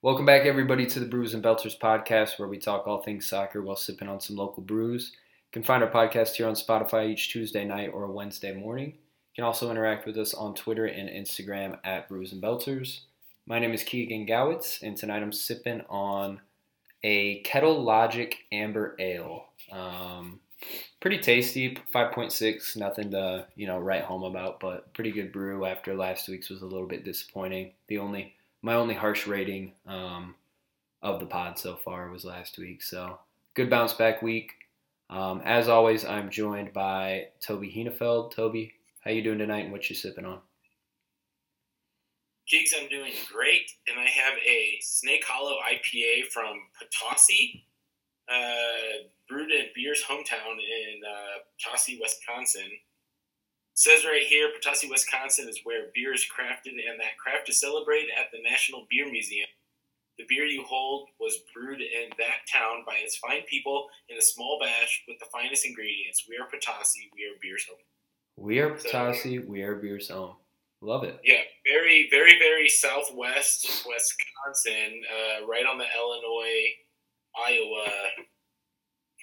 Welcome back, everybody, to the Brews and Belters podcast, where we talk all things soccer while sipping on some local brews. You can find our podcast here on Spotify each Tuesday night or Wednesday morning. You can also interact with us on Twitter and Instagram at Brews and Belters. My name is Keegan Gowitz, and tonight I'm sipping on a Kettle Logic Amber Ale. Um, pretty tasty, 5.6, nothing to you know write home about, but pretty good brew. After last week's was a little bit disappointing. The only my only harsh rating um, of the pod so far was last week. So good bounce back week. Um, as always, I'm joined by Toby Henefeld. Toby, how you doing tonight, and what you sipping on? Gigs, I'm doing great, and I have a Snake Hollow IPA from Potosi, uh, brewed in Beer's hometown in uh, Potosi, Wisconsin. Says right here, Potosi, Wisconsin is where beer is crafted, and that craft is celebrated at the National Beer Museum. The beer you hold was brewed in that town by its fine people in a small batch with the finest ingredients. We are Potosi. We are beer's home. We are Potosi. So, we are beer's home. Love it. Yeah, very, very, very southwest Wisconsin, uh, right on the Illinois, Iowa,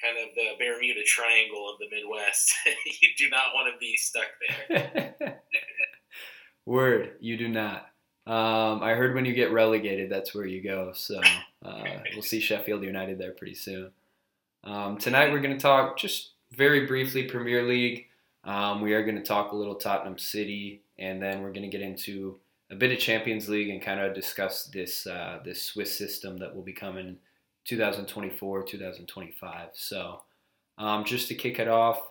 kind of the Bermuda Triangle of the Midwest. you do not want to be stuck there. Word, you do not. Um, I heard when you get relegated, that's where you go. So uh, we'll see Sheffield United there pretty soon. Um, tonight we're going to talk just very briefly Premier League. Um, we are going to talk a little Tottenham City, and then we're going to get into a bit of Champions League and kind of discuss this uh, this Swiss system that will be coming 2024 2025. So um, just to kick it off,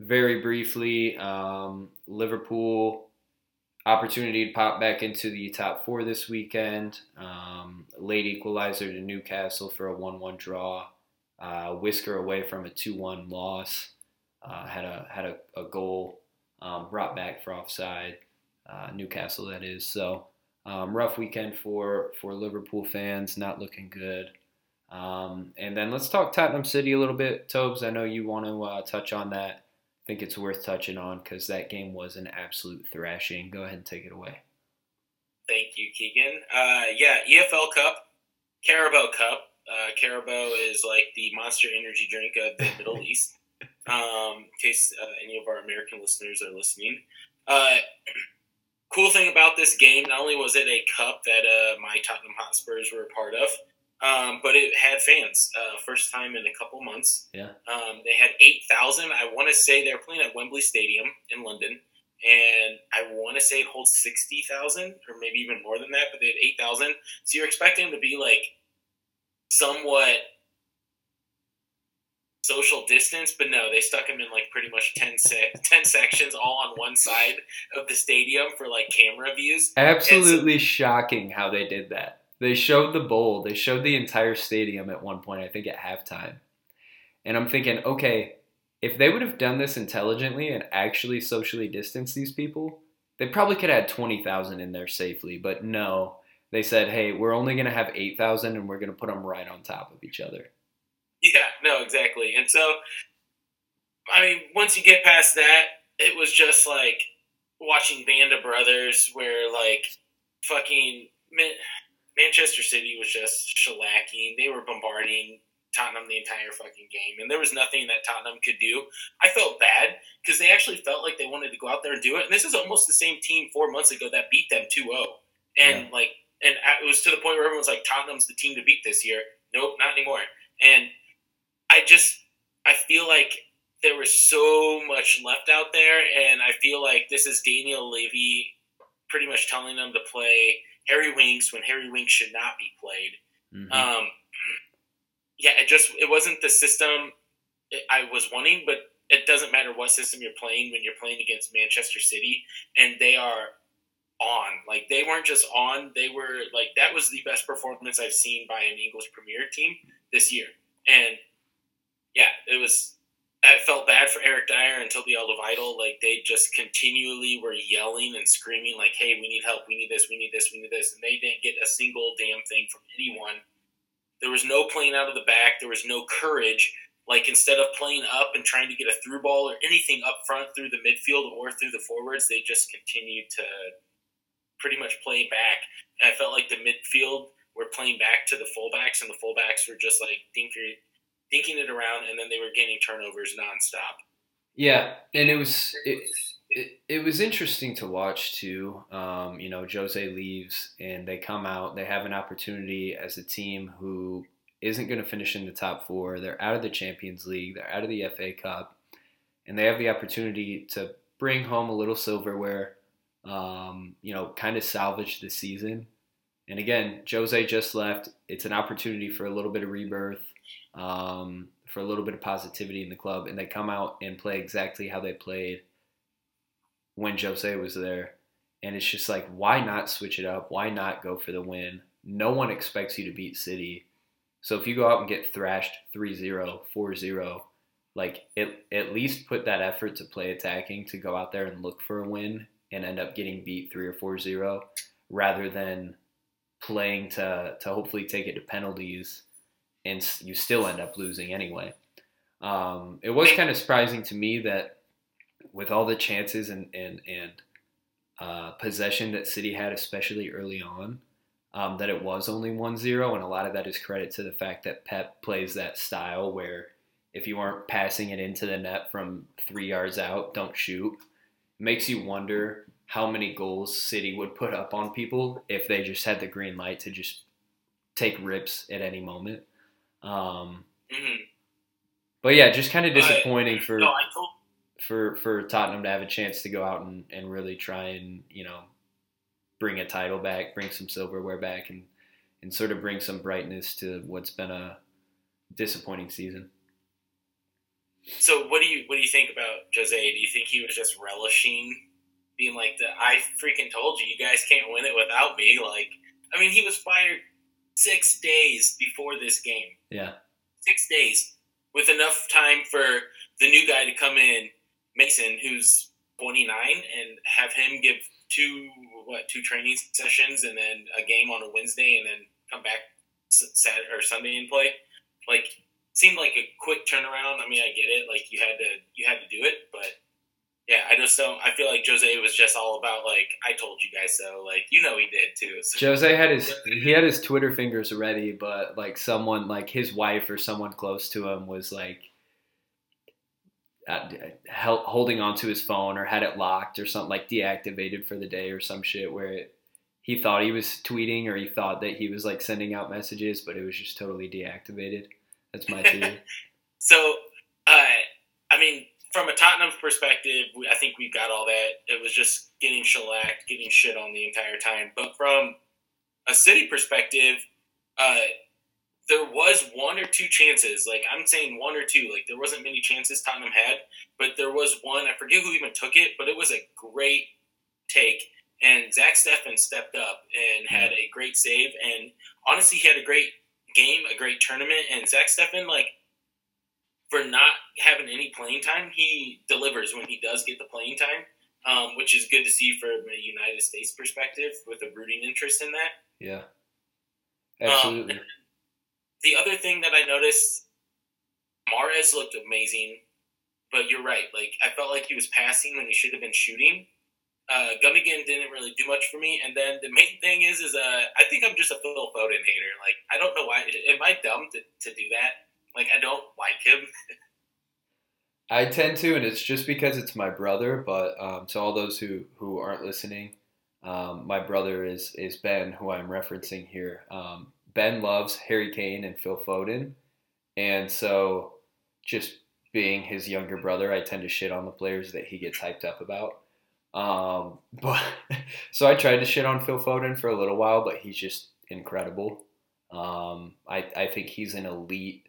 very briefly, um, Liverpool opportunity to pop back into the top four this weekend. Um, late equalizer to Newcastle for a 1 1 draw. Uh, whisker away from a 2 1 loss. Uh, had a had a, a goal um, brought back for offside. Uh, Newcastle, that is. So um, rough weekend for for Liverpool fans. Not looking good. Um, and then let's talk Tottenham City a little bit, Tobes. I know you want to uh, touch on that I think it's worth touching on because that game was an absolute thrashing. Go ahead and take it away. Thank you, Keegan. Uh, yeah, EFL Cup, Carabao Cup. Uh, Carabao is like the monster energy drink of the Middle East. Um, in case uh, any of our American listeners are listening. Uh, cool thing about this game, not only was it a cup that uh, my Tottenham Hotspurs were a part of, um, but it had fans. Uh, first time in a couple months. Yeah. Um, they had 8,000. I want to say they're playing at Wembley Stadium in London. And I want to say it holds 60,000 or maybe even more than that, but they had 8,000. So you're expecting them to be like somewhat social distance, but no, they stuck them in like pretty much 10, se- 10 sections all on one side of the stadium for like camera views. Absolutely so- shocking how they did that. They showed the bowl. They showed the entire stadium at one point, I think at halftime. And I'm thinking, okay, if they would have done this intelligently and actually socially distanced these people, they probably could have had 20,000 in there safely. But no, they said, hey, we're only going to have 8,000 and we're going to put them right on top of each other. Yeah, no, exactly. And so, I mean, once you get past that, it was just like watching Band of Brothers where, like, fucking. Manchester City was just shellacking. They were bombarding Tottenham the entire fucking game, and there was nothing that Tottenham could do. I felt bad because they actually felt like they wanted to go out there and do it. And this is almost the same team four months ago that beat them 2-0. and yeah. like, and it was to the point where everyone's like, Tottenham's the team to beat this year. Nope, not anymore. And I just, I feel like there was so much left out there, and I feel like this is Daniel Levy pretty much telling them to play Harry Winks when Harry Winks should not be played. Mm-hmm. Um, yeah, it just it wasn't the system I was wanting, but it doesn't matter what system you're playing when you're playing against Manchester City, and they are on. Like they weren't just on; they were like that was the best performance I've seen by an English Premier team this year. And yeah, it was I felt bad for Eric Dier and Toby Alderweireld. Like they just continually were yelling and screaming, like, "Hey, we need help! We need this! We need this! We need this!" And they didn't get a single damn thing from anyone. There was no playing out of the back. There was no courage. Like instead of playing up and trying to get a through ball or anything up front through the midfield or through the forwards, they just continued to pretty much play back. And I felt like the midfield were playing back to the fullbacks, and the fullbacks were just like dinking, dinking it around, and then they were gaining turnovers nonstop. Yeah, and it was it, it, it was interesting to watch too. Um, you know, Jose leaves, and they come out. They have an opportunity as a team who isn't going to finish in the top four. They're out of the Champions League. They're out of the FA Cup, and they have the opportunity to bring home a little silverware. Um, you know, kind of salvage the season. And again, Jose just left. It's an opportunity for a little bit of rebirth, um, for a little bit of positivity in the club, and they come out and play exactly how they played when Jose was there. And it's just like, why not switch it up? Why not go for the win? No one expects you to beat City. So if you go out and get thrashed 3-0, 4-0, like it, at least put that effort to play attacking to go out there and look for a win and end up getting beat 3 or 4-0 rather than playing to to hopefully take it to penalties and you still end up losing anyway. Um, it was kind of surprising to me that with all the chances and and and uh, possession that City had, especially early on, um, that it was only 1-0, and a lot of that is credit to the fact that Pep plays that style where if you aren't passing it into the net from three yards out, don't shoot. makes you wonder how many goals City would put up on people if they just had the green light to just take rips at any moment. Um, Mm-hmm. but yeah, just kind of disappointing for No, I told for for Tottenham to have a chance to go out and, and really try and you know bring a title back, bring some silverware back, and and sort of bring some brightness to what's been a disappointing season. So what do you what do you think about Jose? Do you think he was just relishing being like the I freaking told you you guys can't win it without me? Like I mean he was fired six days before this game. Yeah, Six days. With enough time for the new guy to come in, Mason, who's twenty nine, and have him give two what, two training sessions and then a game on a Wednesday and then come back Saturday or Sunday and play. Like seemed like a quick turnaround. I mean, I get it. Like you had to you had to do it, but yeah, I just don't. I feel like Jose was just all about like I told you guys so. Like you know he did too. So, Jose had his he had his Twitter fingers ready, but like someone like his wife or someone close to him was like uh, holding onto his phone or had it locked or something like deactivated for the day or some shit where it, he thought he was tweeting or he thought that he was like sending out messages, but it was just totally deactivated. That's my theory. so uh, I mean, from a Tottenham perspective, we, I think we got all that. It was just getting shellacked, getting shit on the entire time. But from a City perspective, uh, there was one or two chances. Like I'm saying, one or two. Like there wasn't many chances Tottenham had, but there was one. I forget who even took it, but it was a great take. And Zach Steffen stepped up and had a great save. And honestly, he had a great game, a great tournament. And Zach Steffen, like for not having any playing time, he delivers when he does get the playing time, um, which is good to see from a United States perspective with a rooting interest in that. Yeah, Um, absolutely. the other thing that I noticed, Mahrez looked amazing, but you're right. Like I felt like he was passing when he should have been shooting. Uh, Gündoğan didn't really do much for me, and then the main thing is, is uh, I think I'm just a Phil Foden hater. Like I don't know why. Am I dumb to, to do that? Like I don't like him. I tend to, and it's just because it's my brother. But um, to all those who who aren't listening, um, my brother is is Ben, who I'm referencing here. Um, ben loves Harry Kane and Phil Foden, and so just being his younger brother, I tend to shit on the players that he gets hyped up about. Um, but so I tried to shit on Phil Foden for a little while, but he's just incredible. Um, I I think he's an elite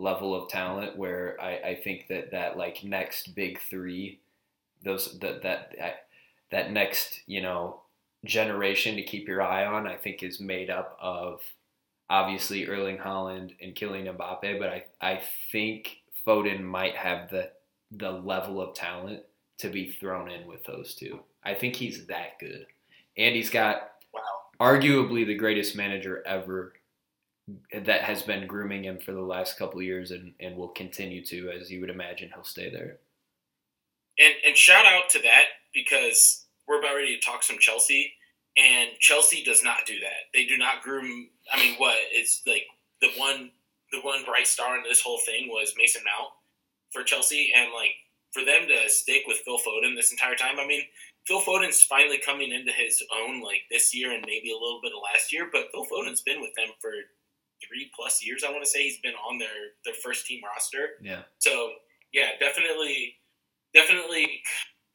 level of talent where I, I think that that like next big three, those that that that, that next you know generation to keep your eye on, I think is made up of obviously Erling Haaland and Kylian Mbappe, but I I think Foden might have the the level of talent to be thrown in with those two. I think he's that good, and he's got Wow. arguably the greatest manager ever that has been grooming him for the last couple years and, and will continue to, as you would imagine, he'll stay there. And and shout out to that because we're about ready to talk some Chelsea. And Chelsea does not do that. They do not groom. I mean, what? It's like the one the one bright star in this whole thing was Mason Mount for Chelsea, and like for them to stick with Phil Foden this entire time. I mean, Phil Foden's finally coming into his own like this year and maybe a little bit of last year, but Phil Foden's been with them for three plus years. I want to say he's been on their their first team roster. Yeah. So yeah, definitely, definitely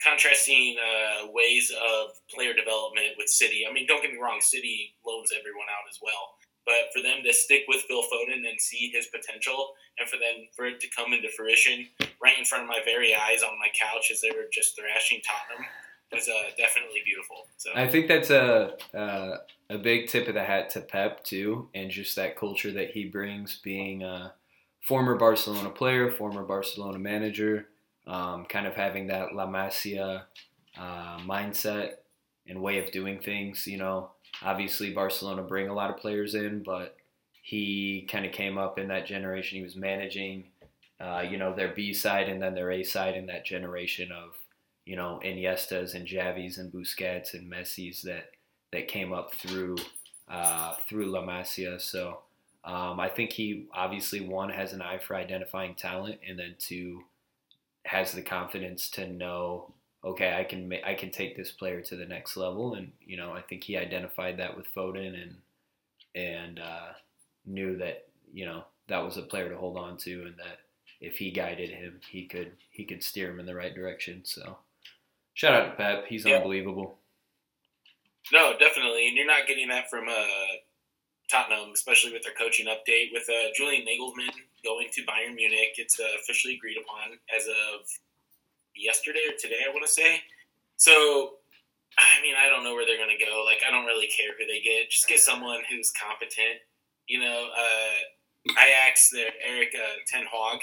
contrasting uh, ways of player development with City. I mean, don't get me wrong, City loans everyone out as well. But for them to stick with Phil Foden and see his potential, and for them for it to come into fruition right in front of my very eyes on my couch as they were just thrashing Tottenham was uh, definitely beautiful. So I think that's a uh, a big tip of the hat to Pep too, and just that culture that he brings, being a former Barcelona player, former Barcelona manager, um, kind of having that La Masia uh, mindset and way of doing things. You know, obviously Barcelona bring a lot of players in, but he kind of came up in that generation. He was managing, uh, you know, their B side and then their A side in that generation of, you know, Iniestas and Xavis and Busquets and Messi's that that came up through uh, through La Masia. So um, I think he obviously one has an eye for identifying talent, and then two has the confidence to know okay, I can ma- I can take this player to the next level, and you know I think he identified that with Foden and and uh, knew that you know that was a player to hold on to, and that if he guided him, he could he could steer him in the right direction. So shout out to Pep, he's Yeah. unbelievable. No, definitely, and you're not getting that from uh, Tottenham, especially with their coaching update with uh, Julian Nagelsmann going to Bayern Munich. It's uh, officially agreed upon as of yesterday or today, I want to say. So, I mean, I don't know where they're going to go. Like, I don't really care who they get. Just get someone who's competent. You know, uh, Ajax, the Eric uh, Ten Hog,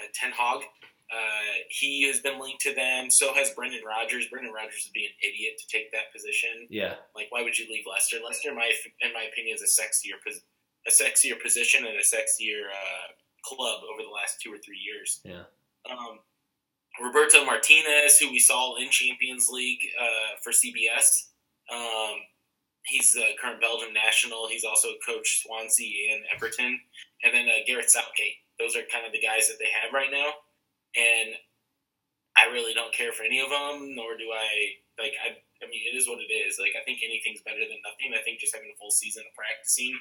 uh, Ten Hag. Uh, he has been linked to them. So has Brendan Rodgers. Brendan Rodgers would be an idiot to take that position. Yeah, Like, why would you leave Leicester? Leicester, in my in my opinion, is a sexier a sexier position and a sexier uh, club over the last two or three years. Yeah. Um, Roberto Martinez, who we saw in Champions League uh, for CBS. Um, he's the current Belgium national. He's also coached Swansea and Everton. And then uh, Gareth Southgate. Those are kind of the guys that they have right now. And I really don't care for any of them, nor do I like. I, I mean, it is what it is. Like, I think anything's better than nothing. I think just having a full season of practicing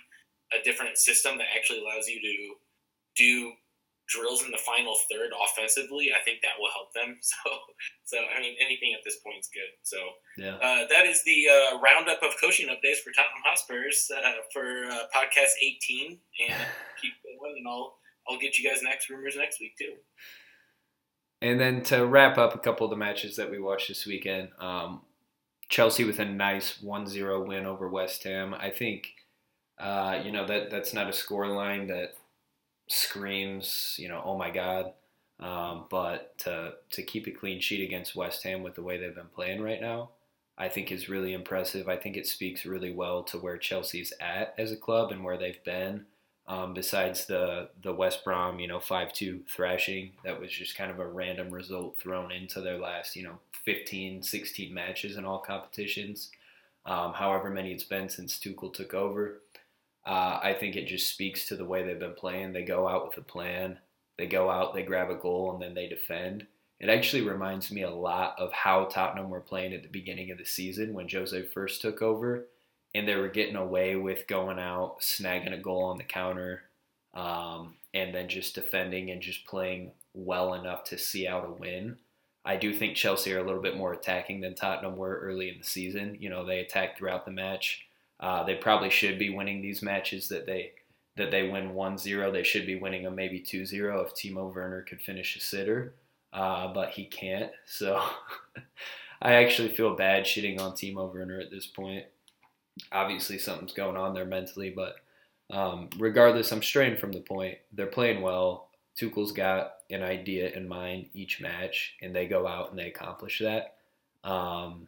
a different system that actually allows you to do drills in the final third offensively, I think that will help them. So, so I mean, anything at this point is good. So yeah. uh, that is the uh, roundup of coaching updates for Tottenham Hotspurs uh, for uh, podcast 18, and keep going. And I'll I'll get you guys next rumors next week too. And then to wrap up a couple of the matches that we watched this weekend, um, Chelsea with a nice 1-0 win over West Ham. I think, uh, you know, that that's not a score line that screams, you know, oh my God. Um, but to, to keep a clean sheet against West Ham with the way they've been playing right now, I think is really impressive. I think it speaks really well to where Chelsea's at as a club and where they've been. Um, besides the the West Brom, you know, five two thrashing, that was just kind of a random result thrown into their last, you know, 15, 16 matches in all competitions. Um, however many it's been since Tuchel took over, uh, I think it just speaks to the way they've been playing. They go out with a plan. They go out, they grab a goal, and then they defend. It actually reminds me a lot of how Tottenham were playing at the beginning of the season when Jose first took over and they were getting away with going out, snagging a goal on the counter, um, and then just defending and just playing well enough to see out a win. I do think Chelsea are a little bit more attacking than Tottenham were early in the season. You know, they attacked throughout the match. Uh, they probably should be winning these matches that they that they win 1-0. They should be winning them maybe 2-0 if Timo Werner could finish a sitter, uh, but he can't. So I actually feel bad shitting on Timo Werner at this point obviously something's going on there mentally, but um, regardless, I'm straying from the point. They're playing well. Tuchel's got an idea in mind each match, and they go out and they accomplish that. Um,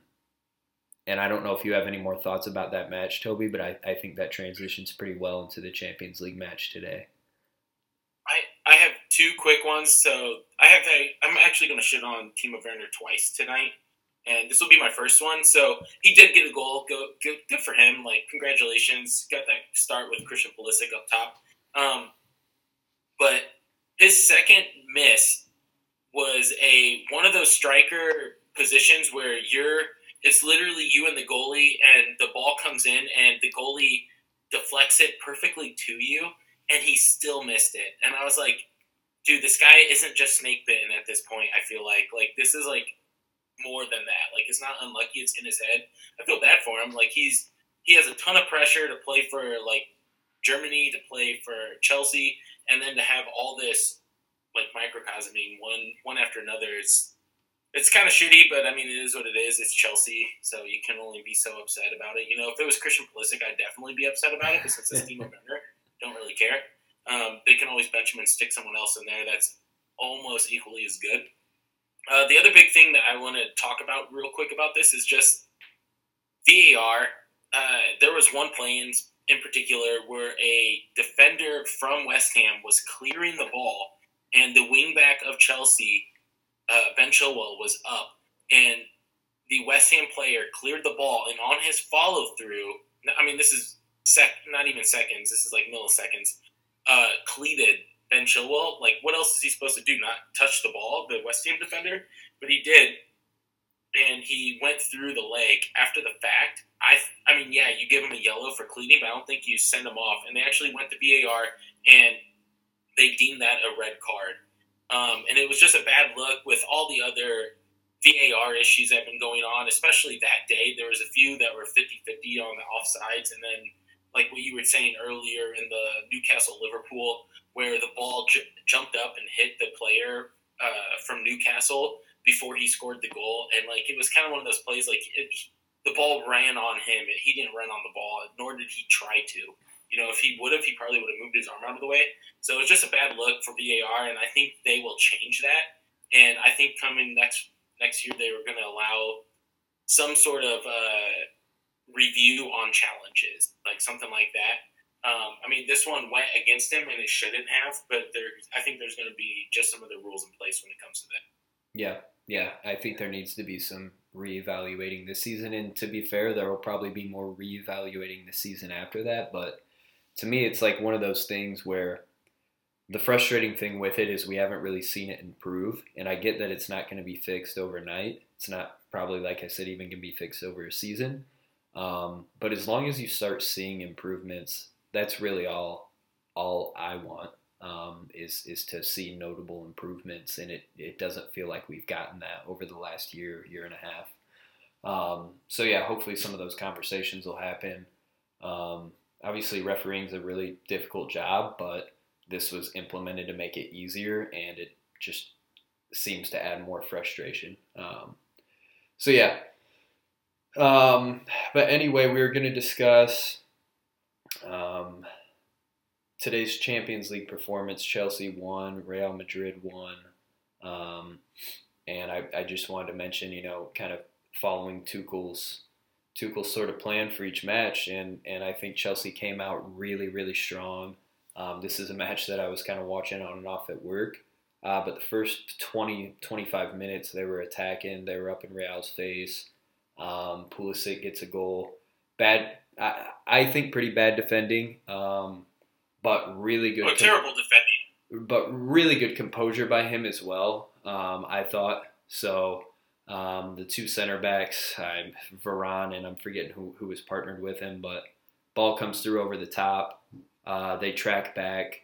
and I don't know if you have any more thoughts about that match, Toby, but I, I think that transitions pretty well into the Champions League match today. I I have two quick ones. So I have to. I'm actually going to shit on Timo Werner twice tonight, and this will be my first one. So he did get a goal. Go, good, good for him. Like congratulations, got that start with Christian Pulisic up top. Um, but his second miss was a one of those striker positions where you're it's literally you and the goalie and the ball comes in and the goalie deflects it perfectly to you and he still missed it and i was like dude this guy isn't just snake bitten at this point i feel like like this is like more than that like it's not unlucky it's in his head i feel bad for him like he's he has a ton of pressure to play for like germany to play for chelsea and then to have all this like microcosming one one after another it's it's kind of shitty, but I mean, it is what it is. It's Chelsea, so you can only be so upset about it. You know, if it was Christian Pulisic, I'd definitely be upset about it because it's a team member. Don't really care. Um, they can always bench him and stick someone else in there that's almost equally as good. Uh, the other big thing that I want to talk about real quick about this is just VAR. Uh, there was one play in, in particular where a defender from West Ham was clearing the ball and the wingback of Chelsea, uh, Ben Chilwell, was up, and the West Ham player cleared the ball, and on his follow through, I mean, this is sec, not even seconds, this is like milliseconds, uh, cleated Ben Chilwell. Like, what else is he supposed to do? Not touch the ball, the West Ham defender? But he did, and he went through the leg after the fact. I, I mean, yeah, you give him a yellow for cleaning, but I don't think you send him off. And they actually went to VAR, and they deemed that a red card. Um, and it was just a bad look with all the other VAR issues that have been going on, especially that day. There was a few that were 50-50 on the offsides, and then like what you were saying earlier in the Newcastle Liverpool, where the ball j- jumped up and hit the player uh, from Newcastle before he scored the goal, and like it was kind of one of those plays like it, the ball ran on him, and he didn't run on the ball, nor did he try to. You know, if he would have, he probably would have moved his arm out of the way. So it was just a bad look for VAR, and I think they will change that. And I think coming next next year, they were going to allow some sort of uh, review on challenges, like something like that. Um, I mean, this one went against him, and it shouldn't have. But there, I think there's going to be just some of the rules in place when it comes to that. Yeah, yeah. I think there needs to be some reevaluating this season, and to be fair, there will probably be more reevaluating the season after that. But to me, it's like one of those things where the frustrating thing with it is we haven't really seen it improve. And I get that it's not going to be fixed overnight. It's not probably, like I said, even going to be fixed over a season. Um, but as long as you start seeing improvements, that's really all all I want um, is is to see notable improvements. And it, it doesn't feel like we've gotten that over the last year, year and a half. Um, so yeah, hopefully some of those conversations will happen. Um, obviously refereeing is a really difficult job, but this was implemented to make it easier, and it just seems to add more frustration. Um, so yeah. Um, but anyway, we are going to discuss um, today's Champions League performance. Chelsea won, Real Madrid won, um, and I, I just wanted to mention, you know, kind of following Tuchel's Tuchel sort of plan for each match, and and I think Chelsea came out really really strong. Um, this is a match that I was kind of watching on and off at work, uh, but the first 20 25 minutes they were attacking, they were up in Real's face. Um, Pulisic gets a goal. Bad, I, I think pretty bad defending, um, but really good. Oh, terrible defending. But really good composure by him as well. Um, I thought so. Um, the two center backs, I'm Varane, and I'm forgetting who, who was partnered with him, but ball comes through over the top. Uh, they track back.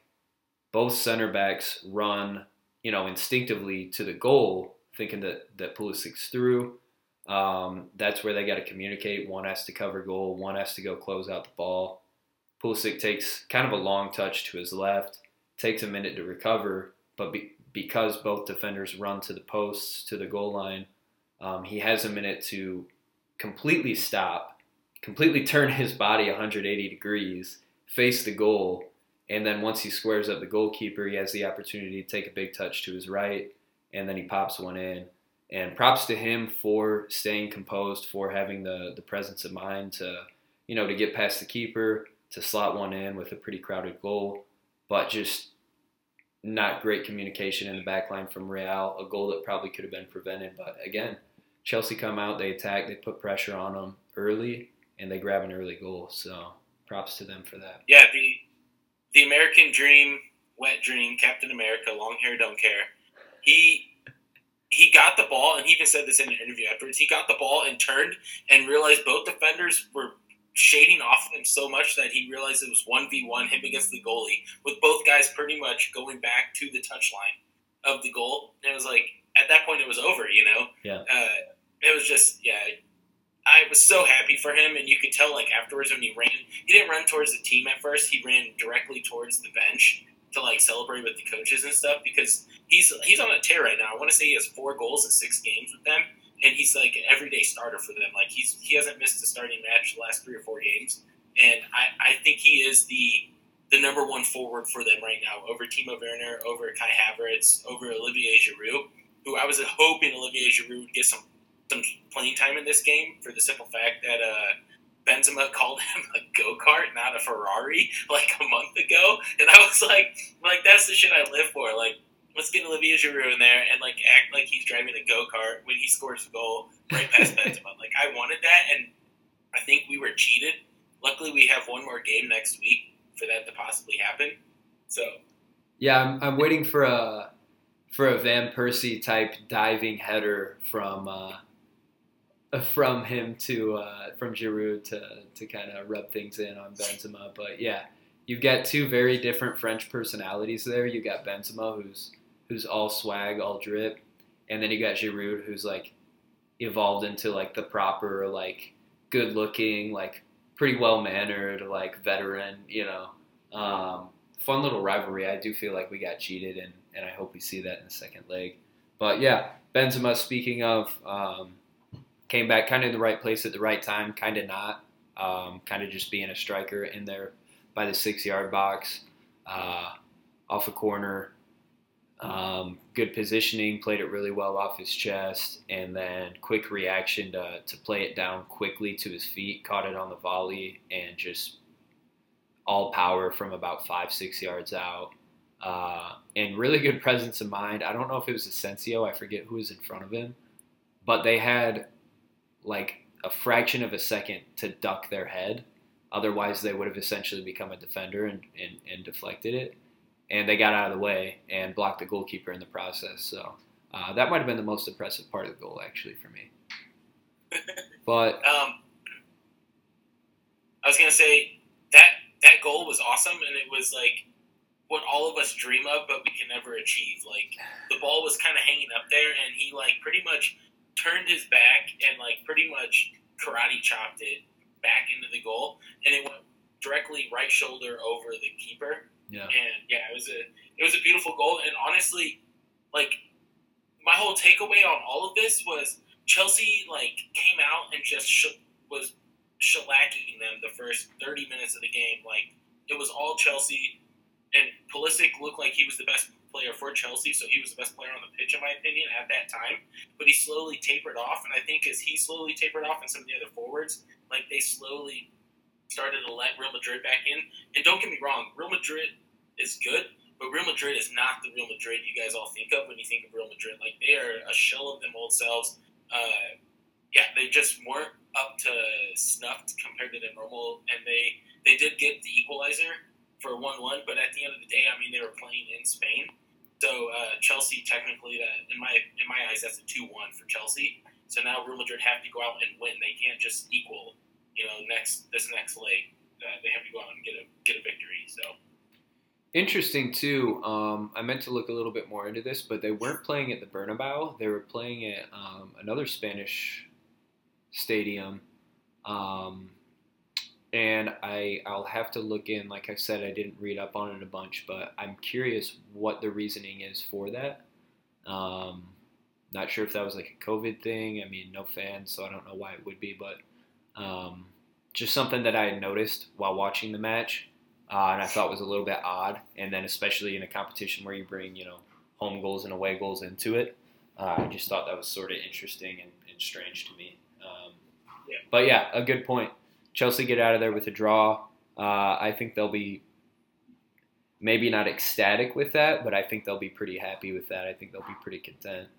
Both center backs run, you know, instinctively to the goal, thinking that that Pulisic's through. Um, that's where they got to communicate. One has to cover goal. One has to go close out the ball. Pulisic takes kind of a long touch to his left. Takes a minute to recover, but be, because both defenders run to the posts to the goal line, um, he has a minute to completely stop, completely turn his body 180 degrees, face the goal, and then once he squares up the goalkeeper, he has the opportunity to take a big touch to his right, and then he pops one in. And props to him for staying composed, for having the, the presence of mind to, you know, to get past the keeper, to slot one in with a pretty crowded goal, but just not great communication in the back line from Real, a goal that probably could have been prevented. But again, Chelsea come out, they attack, they put pressure on them early, and they grab an early goal. So props to them for that. Yeah, the the American Dream, wet dream, Captain America, long hair, don't care. He he got the ball, and he even said this in an interview afterwards. He got the ball and turned and realized both defenders were shading off of him so much that he realized it was one v one him against the goalie, with both guys pretty much going back to the touchline of the goal. And it was like at that point it was over, you know. Yeah. Uh, it was just yeah. I was so happy for him, and you could tell like afterwards when he ran, he didn't run towards the team at first. He ran directly towards the bench to like celebrate with the coaches and stuff because he's he's on a tear right now. I want to say he has four goals in six games with them, and he's like an everyday starter for them. Like he's he hasn't missed a starting match the last three or four games, and I, I think he is the the number one forward for them right now over Timo Werner, over Kai Havertz, over Olivier Giroud, who I was hoping Olivier Giroud would get some some playing time in this game for the simple fact that uh, Benzema called him a go kart, not a Ferrari, like a month ago, and I was like, like that's the shit I live for. Like, let's get Olivier Giroud in there and like act like he's driving a go kart when he scores a goal right past Benzema. Like, I wanted that, and I think we were cheated. Luckily, we have one more game next week for that to possibly happen. So, yeah, I'm, I'm waiting for a for a Van Persie type diving header from. Uh, from him to uh, from Giroud to to kind of rub things in on Benzema. But yeah, you've got two very different French personalities there. You've got Benzema, who's who's all swag, all drip, and then you got Giroud, who's like evolved into like the proper, like good looking, like pretty well mannered, like veteran. You know, um, fun little rivalry. I do feel like we got cheated, and and I hope we see that in the second leg. But yeah, Benzema. Speaking of. Um, came back kind of in the right place at the right time, kind of not. Um, kind of just being a striker in there by the six yard box, uh, off a corner. Um, good positioning, played it really well off his chest, and then quick reaction to, to play it down quickly to his feet, caught it on the volley, and just all power from about five, six yards out. Uh, and really good presence of mind. I don't know if it was Asensio, I forget who was in front of him, but they had like a fraction of a second to duck their head. Otherwise, they would have essentially become a defender and, and, and deflected it. And they got out of the way and blocked the goalkeeper in the process. So uh, that might have been the most impressive part of the goal, actually, for me. But um, I was gonna say that that goal was awesome, and it was like what all of us dream of, but we can never achieve. Like the ball was kind of hanging up there, and he like pretty much turned his back and like pretty much karate chopped it back into the goal, and it went directly right shoulder over the keeper. Yeah. And yeah, it was a it was a beautiful goal, and honestly, like my whole takeaway on all of this was Chelsea like came out and just sh- was shellacking them the first thirty minutes of the game. Like it was all Chelsea, and Pulisic looked like he was the best player for Chelsea, so he was the best player on the pitch, in my opinion, at that time. But he slowly tapered off, and I think as he slowly tapered off, and some of the other forwards, like they slowly started to let Real Madrid back in. And don't get me wrong, Real Madrid is good, but Real Madrid is not the Real Madrid you guys all think of when you think of Real Madrid. Like they are a shell of them old selves. Uh, yeah, they just weren't up to snuff compared to their normal, and they they did get the equalizer for one one, but at the end of the day, I mean they were playing in Spain, so uh, Chelsea technically, that in my in my eyes, that's a two one for Chelsea. So now Real Madrid have to go out and win. They can't just equal. You know, next this next leg, uh, they have to go out and get a get a victory. So interesting too. Um, I meant to look a little bit more into this, but they weren't playing at the Bernabeu. They were playing at um, another Spanish stadium. Um, and I I'll have to look in. Like I said, I didn't read up on it a bunch, but I'm curious what the reasoning is for that. Um, not sure if that was like a COVID thing. I mean, no fans, so I don't know why it would be, but um, just something that I had noticed while watching the match, uh, and I thought was a little bit odd. And then especially in a competition where you bring you know home goals and away goals into it, uh, I just thought that was sort of interesting and, and strange to me. Um, yeah. But yeah, a good point. Chelsea get out of there with a draw. Uh, I think they'll be maybe not ecstatic with that, but I think they'll be pretty happy with that. I think they'll be pretty content.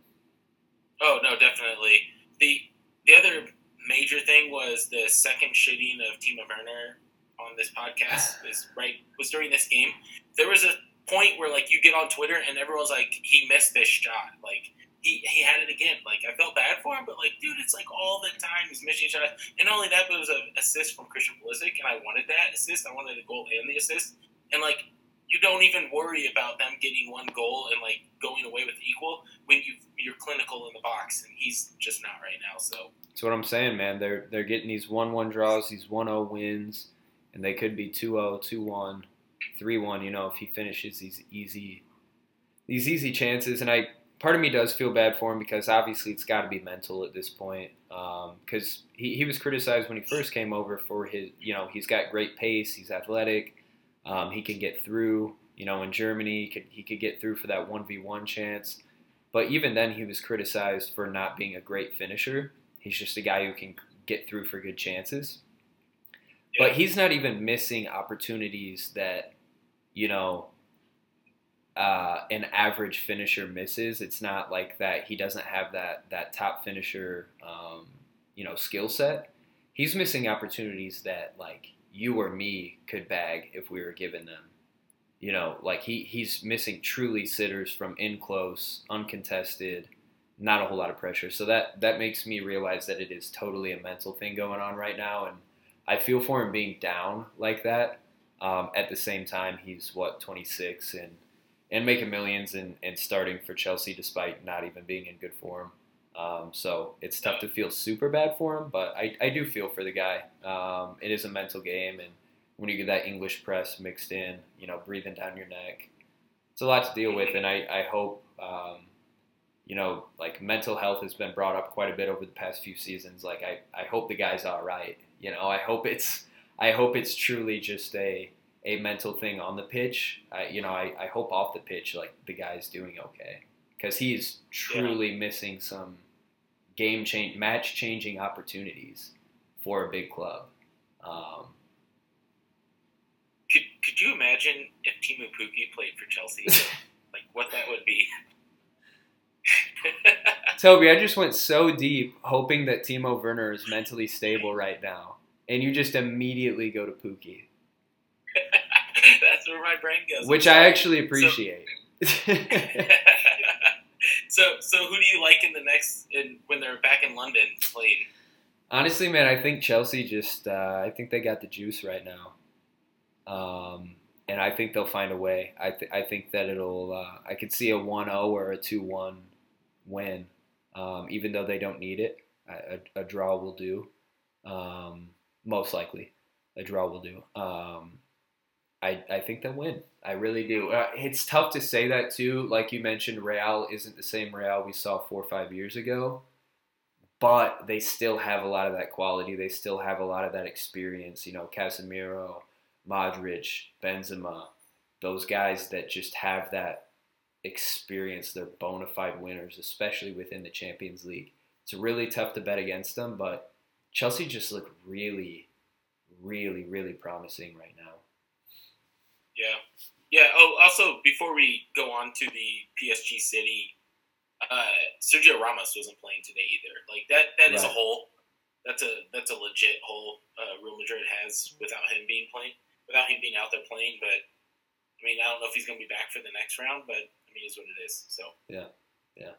Oh no, definitely. the the other major thing was the second shitting of Timo Werner on this podcast. is right was during this game. There was a point where like you get on Twitter and everyone's like, he missed this shot. Like he, he had it again. Like I felt bad for him, but like dude, it's like all the time he's missing shots. And not only that, but it was an assist from Christian Pulisic, and I wanted that assist. I wanted the goal and the assist. And like you don't even worry about them getting one goal and like going away with equal when you you're clinical in the box, and he's just not right now. So that's what I'm saying, man. They're they're getting these one-one draws, these 1-0 wins, and they could be 2-0, 2-1, 3-1. You know, if he finishes these easy these easy chances, and I part of me does feel bad for him because obviously it's got to be mental at this point. Because um, he, he was criticized when he first came over for his, you know, he's got great pace, he's athletic, um, he can get through. You know, in Germany, he could, he could get through for that 1v1 chance. But even then, he was criticized for not being a great finisher. He's just a guy who can get through for good chances. Yeah. But he's not even missing opportunities that, you know, uh, an average finisher misses. It's not like that he doesn't have that that top finisher, um, you know, skill set. He's missing opportunities that like you or me could bag if we were given them. You know, like he he's missing truly sitters from in close, uncontested, not a whole lot of pressure. So that that makes me realize that it is totally a mental thing going on right now, and I feel for him being down like that. Um, at the same time, he's what 26 and and making millions and, and starting for Chelsea despite not even being in good form. Um, so it's tough to feel super bad for him, but I, I do feel for the guy. Um, it is a mental game, and when you get that English press mixed in, you know, breathing down your neck, it's a lot to deal with. And I, I hope, um, you know, like mental health has been brought up quite a bit over the past few seasons. Like I, I hope the guy's all right. You know, I hope it's I hope it's truly just a a mental thing on the pitch. I, you know, I, I hope off the pitch, like the guy's doing okay because he's truly yeah. missing some game change, match changing opportunities for a big club. Um, could could you imagine if Teemu Pukki played for Chelsea? like what that would be. Toby, I just went so deep hoping that Timo Werner is mentally stable right now, and you just immediately go to Pukki. That's where my brain goes. Which I actually appreciate. So, so, so who do you like in the next in, when they're back in London playing? Honestly, man, I think Chelsea just uh, I think they got the juice right now, um, and I think they'll find a way. I th- I think that it'll uh, I could see a 1-0 or a 2-1 win, um, even though they don't need it. A, a draw will do, um, most likely. A draw will do. Um, I, I think they'll win. I really do. Uh, it's tough to say that too. Like you mentioned, Real isn't the same Real we saw four or five years ago, but they still have a lot of that quality. They still have a lot of that experience. You know, Casemiro, Modric, Benzema, those guys that just have that experience. They're bona fide winners, especially within the Champions League. It's really tough to bet against them, but Chelsea just look really, really, really promising right now. Yeah. Yeah. Oh, also, before we go on to the PSG City, uh, Sergio Ramos wasn't playing today either. Like that. That right. is a hole. That's a that's a legit hole uh, Real Madrid has without him being playing, without him being out there playing. But I mean, I don't know if he's going to be back for the next round, but I mean, it's what it is. So yeah, yeah.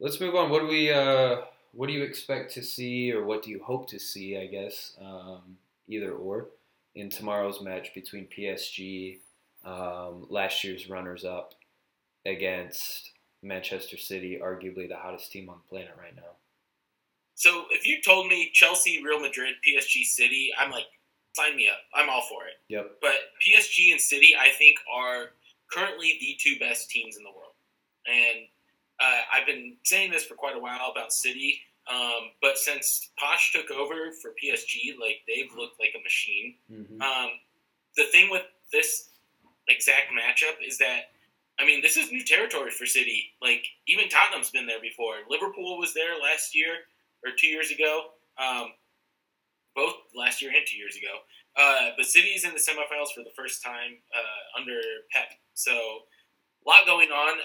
Let's move on. What do we? Uh, what do you expect to see, or what do you hope to see? I guess um, either or in tomorrow's match between PSG, um, last year's runners up, against Manchester City, arguably the hottest team on the planet right now. So if you told me Chelsea, Real Madrid, PSG, City, I'm like, sign me up. I'm all for it. Yep. But PSG and City, I think, are currently the two best teams in the world. And uh, I've been saying this for quite a while about City. Um, but since Poch took over for PSG, like they've looked like a machine. Mm-hmm. Um, the thing with this exact matchup is that I mean this is new territory for City. Like even Tottenham's been there before. Liverpool was there last year or two years ago. Um, both last year and two years ago. Uh, but City is in the semifinals for the first time uh, under Pep. So a lot going on.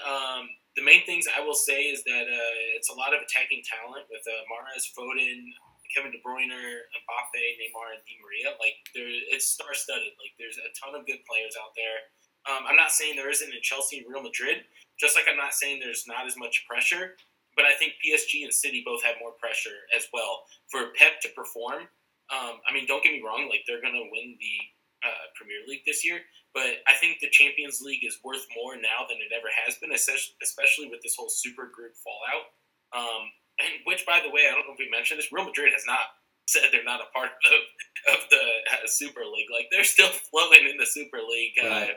The main things I will say is that uh, it's a lot of attacking talent with uh, Mahrez, Foden, Kevin De Bruyne, Mbappe, Neymar, and Di Maria. Like there, it's star-studded. Like there's a ton of good players out there. Um, I'm not saying there isn't in Chelsea Real Madrid, just like I'm not saying there's not as much pressure. But I think PSG and City both have more pressure as well for Pep to perform. Um, I mean, don't get me wrong; like they're going to win the uh, Premier League this year, but I think the Champions League is worth more now than it ever has been, especially with this whole super group fallout. Um, and which, by the way, I don't know if we mentioned this. Real Madrid has not said they're not a part of of the uh, Super League. Like they're still floating in the Super League uh, right.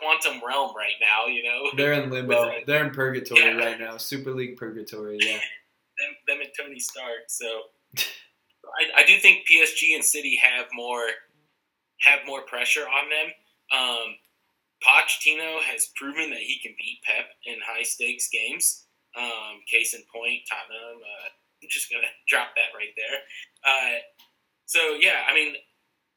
quantum realm right now. You know, they're in limbo. With, they're in purgatory yeah. right now. Super League purgatory. Yeah. them, them and Tony Stark. So I, I do think PSG and City have more have more pressure on them. Um, Pochettino has proven that he can beat Pep in high stakes games. Um, case in point, Tottenham. Uh, I'm just gonna drop that right there. Uh, so yeah, I mean,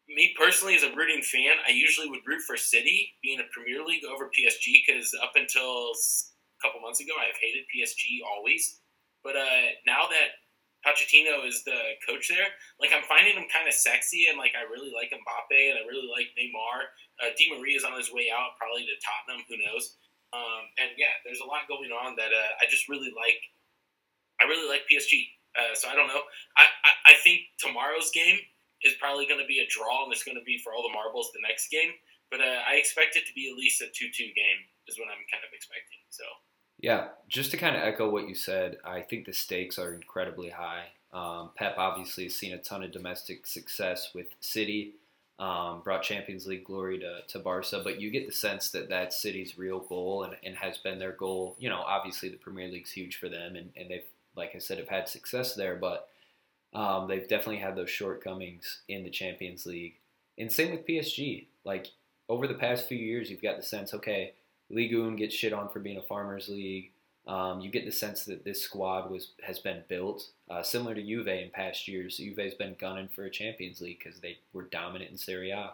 me personally as a rooting fan, I usually would root for City being a Premier League over PSG because up until a couple months ago, I've hated PSG always. But uh, now that Pochettino is the coach there. Like I'm finding him kind of sexy, and like I really like Mbappe, and I really like Neymar. Uh, Di Maria is on his way out, probably to Tottenham. Who knows? Um, and yeah, there's a lot going on that uh, I just really like. I really like PSG. Uh, so I don't know. I, I, I think tomorrow's game is probably going to be a draw, and it's going to be for all the marbles the next game. But uh, I expect it to be at least a two-two game is what I'm kind of expecting. So. Yeah, just to kind of echo what you said, I think the stakes are incredibly high. Um, Pep obviously has seen a ton of domestic success with City, um, brought Champions League glory to, to Barca, but you get the sense that that's City's real goal and, and has been their goal. You know, obviously the Premier League's huge for them, and, and they've, like I said, have had success there, but um, they've definitely had those shortcomings in the Champions League. And same with PSG. Like, over the past few years, you've got the sense, okay, Ligue 1 gets shit on for being a farmers league. Um, you get the sense that this squad was has been built uh, similar to Juve in past years. Juve's been gunning for a Champions League because they were dominant in Serie A.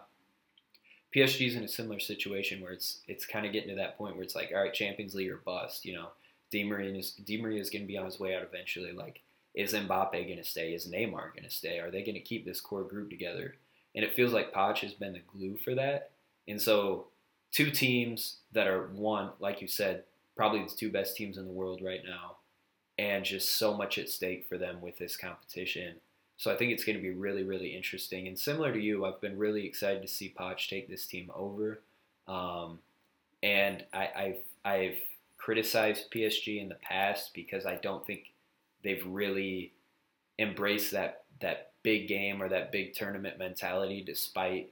PSG's in a similar situation where it's it's kind of getting to that point where it's like, all right, Champions League or bust. You know, Di Maria is is going to be on his way out eventually. Like, is Mbappe going to stay? Is Neymar going to stay? Are they going to keep this core group together? And it feels like Poch has been the glue for that. And so two teams that are one, like you said, probably the two best teams in the world right now, and just so much at stake for them with this competition. So I think it's going to be really, really interesting. And similar to you, I've been really excited to see Poch take this team over. Um, and I, I've I've criticized PSG in the past because I don't think they've really embraced that that big game or that big tournament mentality, despite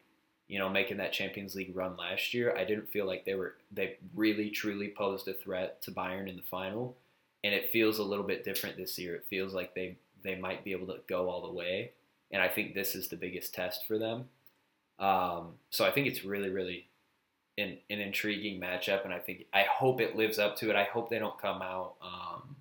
you know, making that Champions League run last year, I didn't feel like they were they really truly posed a threat to Bayern in the final, and it feels a little bit different this year. It feels like they they might be able to go all the way, and I think this is the biggest test for them. Um, so I think it's really really an, an intriguing matchup, and I think I hope it lives up to it. I hope they don't come out, um,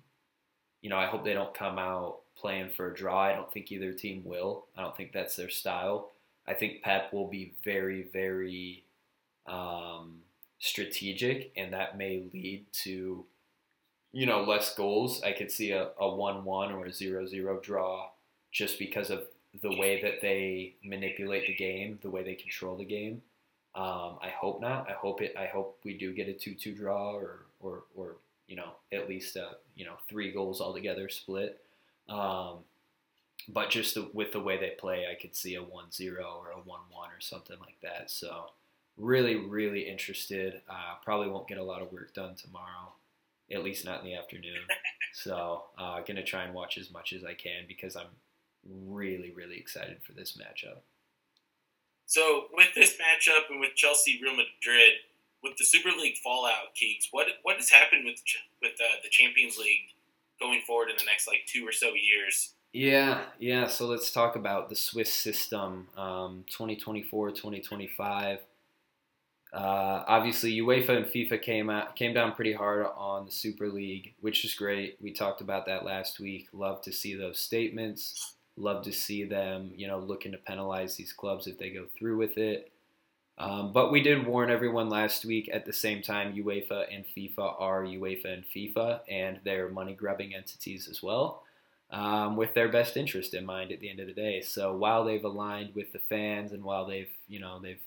you know, I hope they don't come out playing for a draw. I don't think either team will. I don't think that's their style. I think Pep will be very, very um, strategic, and that may lead to, you know, less goals. I could see a, a 1 1 or a 0 0 draw just because of the way that they manipulate the game, the way they control the game. Um, I hope not. I hope it. I hope we do get a two-two draw, or or or you know at least a, you know three goals altogether split. Um, but just the, with the way they play, I could see a 1-0 or a 1-1 or something like that. So really, really interested. Uh, probably won't get a lot of work done tomorrow, at least not in the afternoon. so uh, gonna try and watch as much as I can because I'm really, really excited for this matchup. So with this matchup and with Chelsea Real Madrid, with the Super League fallout, Keeks, what what has happened with with uh, the Champions League going forward in the next like two or so years? Yeah, yeah. So let's talk about the Swiss system, um, 2024, 2025. Uh, obviously, UEFA and FIFA came out came down pretty hard on the Super League, which is great. We talked about that last week. Love to see those statements. Love to see them, you know, looking to penalize these clubs if they go through with it. Um, but we did warn everyone last week at the same time UEFA and FIFA are UEFA and FIFA, and they're money grubbing entities as well, um, with their best interest in mind at the end of the day. So while they've aligned with the fans and while they've, you know, they've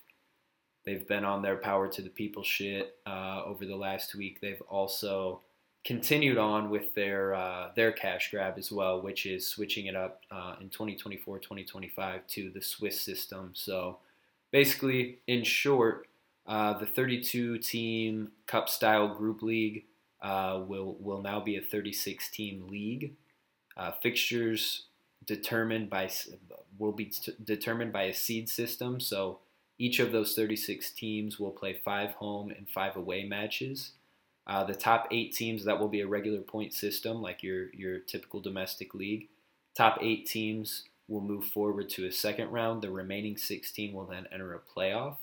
they've been on their power to the people shit uh, over the last week, they've also continued on with their uh, their cash grab as well, which is switching it up uh, in 2024 2025 to the Swiss system. So basically, in short, uh, the 32 team cup style group league uh, will will now be a 36 team league. Uh, fixtures determined by will be t- determined by a seed system. So each of those 36 teams will play five home and five away matches. Uh, the top eight teams that will be a regular point system, like your your typical domestic league. Top eight teams will move forward to a second round. The remaining 16 will then enter a playoff,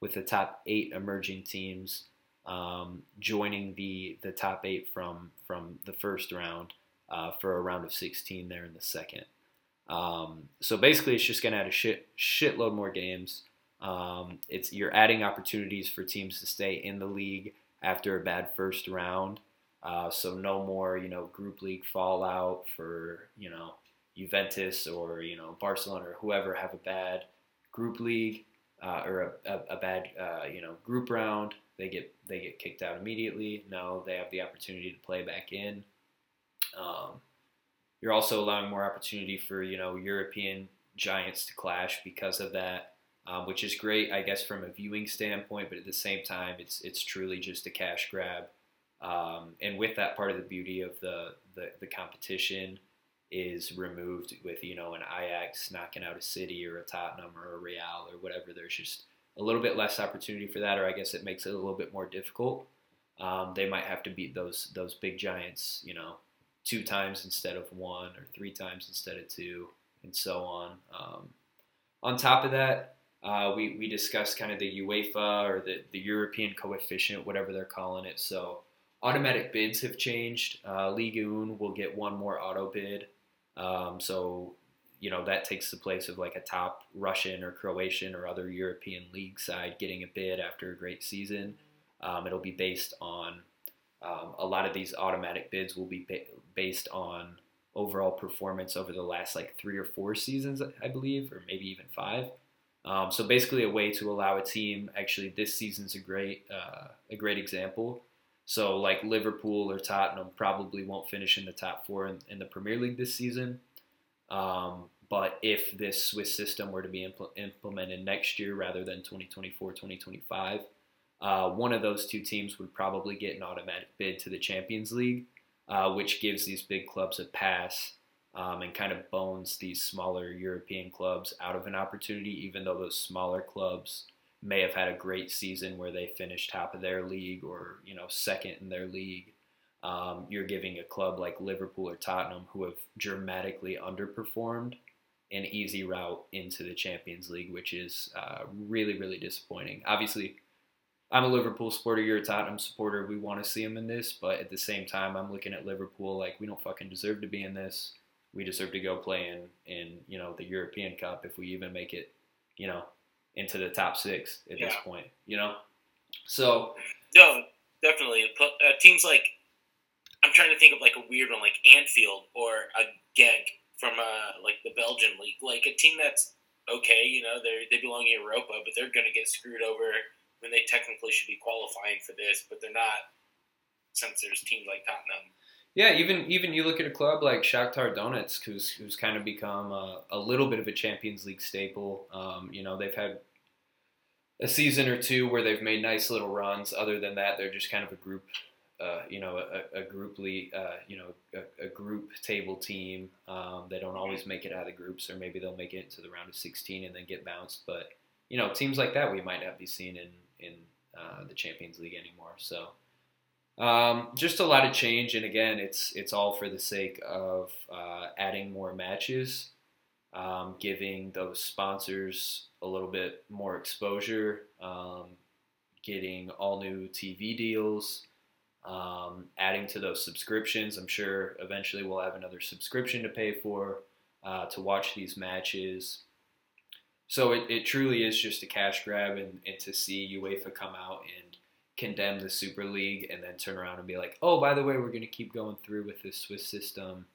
with the top eight emerging teams um, joining the the top eight from from the first round uh, for a round of 16 there in the second. Um, so basically, it's just going to add a shit shitload more games. Um, it's you're adding opportunities for teams to stay in the league after a bad first round. Uh, so no more, you know, group league fallout for you know Juventus or you know Barcelona or whoever have a bad group league uh, or a, a, a bad uh, you know group round. They get they get kicked out immediately. No, they have the opportunity to play back in. Um, you're also allowing more opportunity for you know European giants to clash because of that, um, which is great, I guess, from a viewing standpoint. But at the same time, it's it's truly just a cash grab. Um, and with that, part of the beauty of the, the, the competition is removed with you know an Ajax knocking out a City or a Tottenham or a Real or whatever. There's just a little bit less opportunity for that, or I guess it makes it a little bit more difficult. Um, they might have to beat those those big giants, you know, two times instead of one, or three times instead of two, and so on. Um, on top of that, uh, we we discussed kind of the UEFA or the the European coefficient, whatever they're calling it. So automatic bids have changed. Uh, Ligue 1 will get one more auto bid. Um, so, you know, that takes the place of like a top Russian or Croatian or other European league side getting a bid after a great season. Um, it'll be based on um, a lot of these automatic bids will be based on overall performance over the last like three or four seasons, I believe, or maybe even five. Um, so basically, a way to allow a team. Actually, this season's a great uh, a great example. So, like Liverpool or Tottenham probably won't finish in the top four in, in the Premier League this season. Um, but if this Swiss system were to be impl- implemented next year rather than 2024 2025, uh, one of those two teams would probably get an automatic bid to the Champions League, uh, which gives these big clubs a pass um, and kind of bones these smaller European clubs out of an opportunity, even though those smaller clubs may have had a great season where they finished top of their league or you know second in their league. Um, you're giving a club like Liverpool or Tottenham, who have dramatically underperformed, an easy route into the Champions League, which is uh, really really disappointing. Obviously, I'm a Liverpool supporter. You're a Tottenham supporter. We want to see them in this, but at the same time, I'm looking at Liverpool like we don't fucking deserve to be in this. We deserve to go play in in you know the European Cup if we even make it. You know into the top six at yeah. this point. You know, so no, definitely. Uh, teams like I'm trying to think of like a weird one, like Anfield or a Genk from uh, like the Belgian league, like a team that's okay. You know, they they belong in Europa, but they're going to get screwed over when they technically should be qualifying for this, but they're not. Since there's teams like Tottenham yeah, even even you look at a club like Shakhtar Donetsk, who's who's kind of become a, a little bit of a Champions League staple. Um, you know, they've had a season or two where they've made nice little runs. Other than that, they're just kind of a group, uh, you know, a, a uh, you know, a, a, group table team. Um, they don't always make it out of the groups, or maybe they'll make it to the round of 16 and then get bounced. But you know, teams like that we might not be seeing in in uh, the Champions League anymore. So. Um, just a lot of change, and again, it's it's all for the sake of uh, adding more matches, um, giving those sponsors a little bit more exposure, um, getting all new TV deals, um, adding to those subscriptions. I'm sure eventually we'll have another subscription to pay for uh, to watch these matches. So it, it truly is just a cash grab, and, and to see UEFA come out and condemn the Super League and then turn around and be like, oh, by the way, we're going to keep going through with this Swiss system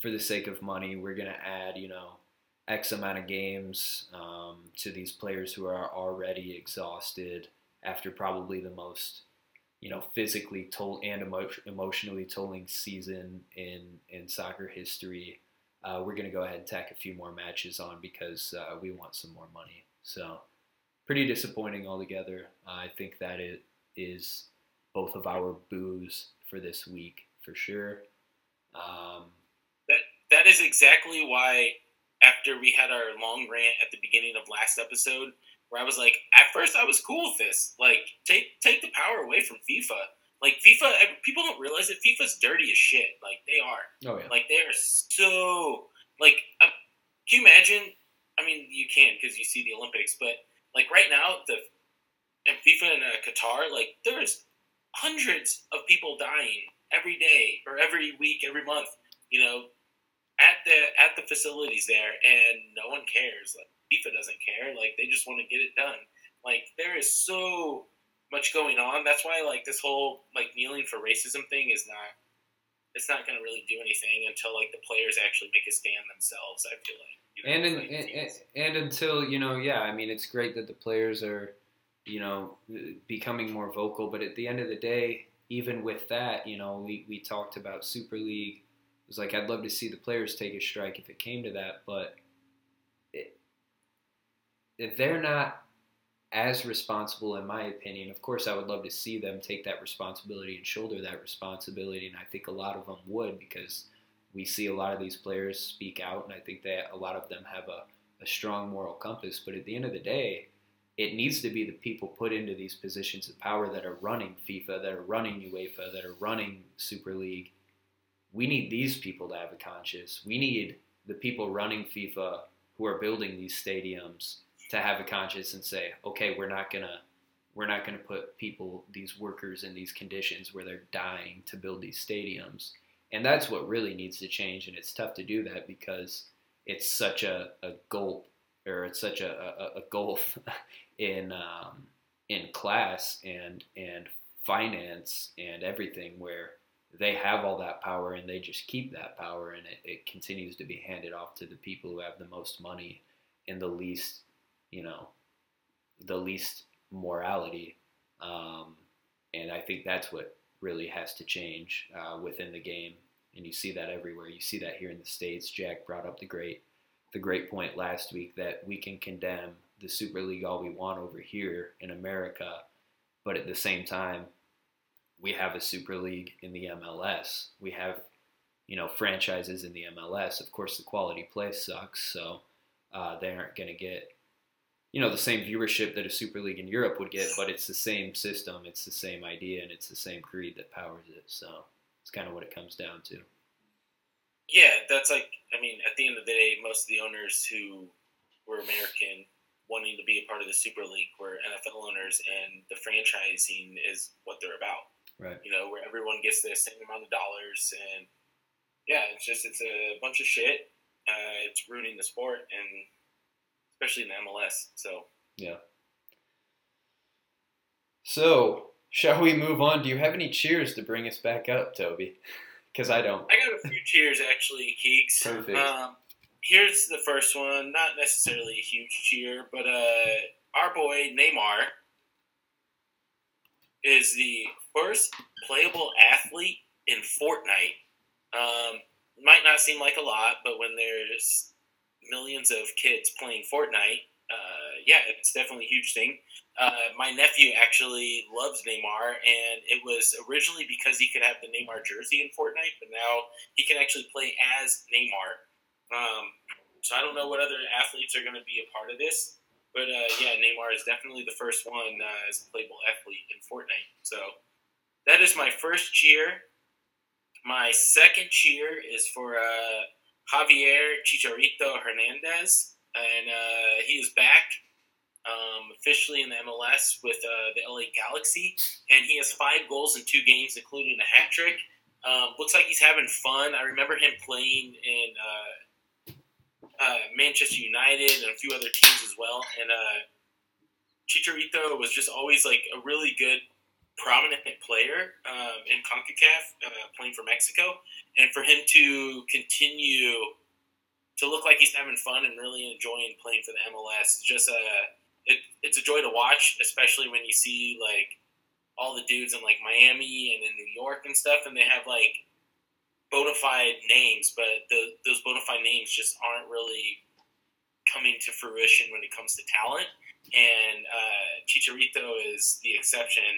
for the sake of money. We're going to add, you know, X amount of games um, to these players who are already exhausted after probably the most, you know, physically toll and emo- emotionally tolling season in in soccer history. Uh, we're going to go ahead and tack a few more matches on because uh, we want some more money. So, pretty disappointing altogether. Uh, I think that it is both of our boos for this week for sure. Um, that that is exactly why after we had our long rant at the beginning of last episode, where I was like, at first I was cool with this, like take take the power away from FIFA. Like FIFA, people don't realize that FIFA's dirty as shit. Like they are. Oh yeah. Like they are so like. Um, can you imagine? I mean, you can because you see the Olympics, but like right now, the and FIFA in uh, Qatar, like there's hundreds of people dying every day or every week, every month. You know, at the at the facilities there, and no one cares. Like FIFA doesn't care. Like they just want to get it done. Like there is so much going on. That's why like this whole like kneeling for racism thing is not. It's not going to really do anything until like the players actually make a stand themselves. I feel like. You know, and, in, and, and, and until you know, yeah, I mean, it's great that the players are you know, becoming more vocal. But at the end of the day, even with that, you know, we, we talked about Super League. It was like, I'd love to see the players take a strike if it came to that. But it, if they're not as responsible, in my opinion, of course, I would love to see them take that responsibility and shoulder that responsibility. And I think a lot of them would because we see a lot of these players speak out. And I think that a lot of them have a, a strong moral compass. But at the end of the day, it needs to be the people put into these positions of power that are running FIFA, that are running UEFA, that are running Super League. We need these people to have a conscience. We need the people running FIFA who are building these stadiums to have a conscience and say, okay, we're not gonna we're not gonna put people, these workers in these conditions where they're dying to build these stadiums. And that's what really needs to change. And it's tough to do that because it's such a, a gulp or it's such a, a, a gulf in um, in class and and finance and everything where they have all that power and they just keep that power and it, it continues to be handed off to the people who have the most money and the least you know the least morality um, and i think that's what really has to change uh, within the game and you see that everywhere you see that here in the states jack brought up the great the great point last week that we can condemn the Super League all we want over here in America, but at the same time, we have a Super League in the MLS. We have, you know, franchises in the MLS. Of course, the quality play sucks, so uh, they aren't going to get, you know, the same viewership that a Super League in Europe would get. But it's the same system, it's the same idea, and it's the same creed that powers it. So it's kind of what it comes down to. Yeah, that's like, I mean, at the end of the day, most of the owners who were American wanting to be a part of the Super League were NFL owners, and the franchising is what they're about. Right. You know, where everyone gets the same amount of dollars, and yeah, it's just it's a bunch of shit. Uh, it's ruining the sport, and especially in the MLS. So yeah. So shall we move on? Do you have any cheers to bring us back up, Toby? Because I don't. I got a few cheers actually, Keeks. Perfect. Um, here's the first one. Not necessarily a huge cheer, but uh, our boy Neymar is the first playable athlete in Fortnite. Um, might not seem like a lot, but when there's millions of kids playing Fortnite, uh, yeah, it's definitely a huge thing. Uh, my nephew actually loves Neymar, and it was originally because he could have the Neymar jersey in Fortnite, but now he can actually play as Neymar. Um, so I don't know what other athletes are going to be a part of this, but uh, yeah, Neymar is definitely the first one uh, as a playable athlete in Fortnite. So that is my first cheer. My second cheer is for uh, Javier Chicharito Hernandez, and uh, he is back um, officially in the MLS with uh, the LA Galaxy, and he has five goals in two games, including a hat trick. Um, looks like he's having fun. I remember him playing in uh, uh, Manchester United and a few other teams as well. And uh, Chicharito was just always like a really good, prominent player um, in CONCACAF, uh, playing for Mexico. And for him to continue to look like he's having fun and really enjoying playing for the MLS, is just a it, it's a joy to watch, especially when you see like all the dudes in like Miami and in New York and stuff, and they have like bona fide names, but the, those bona fide names just aren't really coming to fruition when it comes to talent. And uh, Chicharito is the exception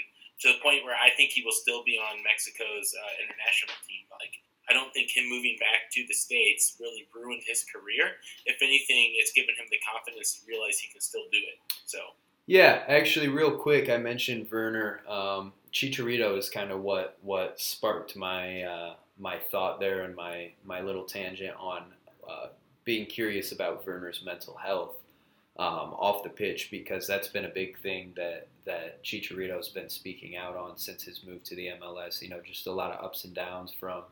to the point where I think he will still be on Mexico's uh, international team. Like, I don't think him moving back to the States really ruined his career. If anything, it's given him the confidence to realize he can still do it. So. Yeah, actually, real quick, I mentioned Werner. Um, Chicharito is kind of what what sparked my uh, my thought there and my my little tangent on uh, being curious about Werner's mental health um, off the pitch because that's been a big thing that that Chicharito's been speaking out on since his move to the MLS. You know, just a lot of ups and downs from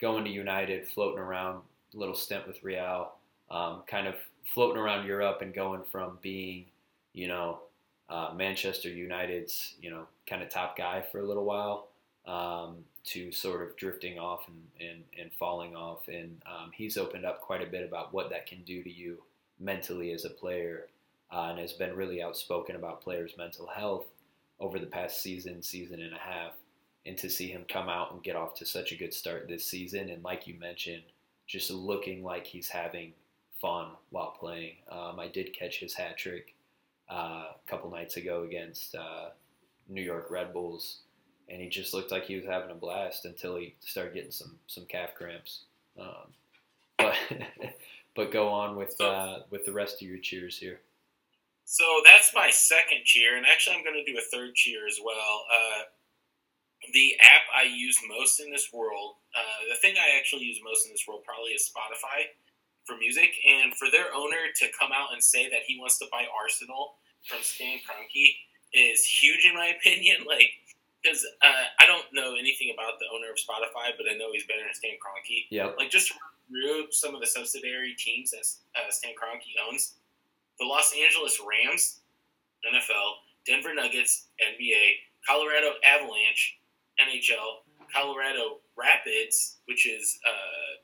going to United, floating around, a little stint with Real, um, kind of floating around Europe and going from being, you know, uh, Manchester United's, you know, kind of top guy for a little while um, to sort of drifting off and, and, and falling off. And um, he's opened up quite a bit about what that can do to you mentally as a player uh, and has been really outspoken about players' mental health over the past season, season and a half. And to see him come out and get off to such a good start this season, and like you mentioned, just looking like he's having fun while playing. Um, I did catch his hat trick uh, a couple nights ago against uh, New York Red Bulls and he just looked like he was having a blast until he started getting some some calf cramps. Um, but but go on with uh, with the rest of your cheers here. So that's my second cheer, and actually I'm going to do a third cheer as well. The app I use most in this world, uh, the thing I actually use most in this world, probably is Spotify for music, and for their owner to come out and say that he wants to buy Arsenal from Stan Kroenke is huge in my opinion. Like because uh, I don't know anything about the owner of Spotify, but I know he's better than Stan Kroenke. Yeah. Like just through some of the subsidiary teams that uh, Stan Kroenke owns, the Los Angeles Rams, NFL, Denver Nuggets, NBA, Colorado Avalanche, NHL, Colorado Rapids, which is uh,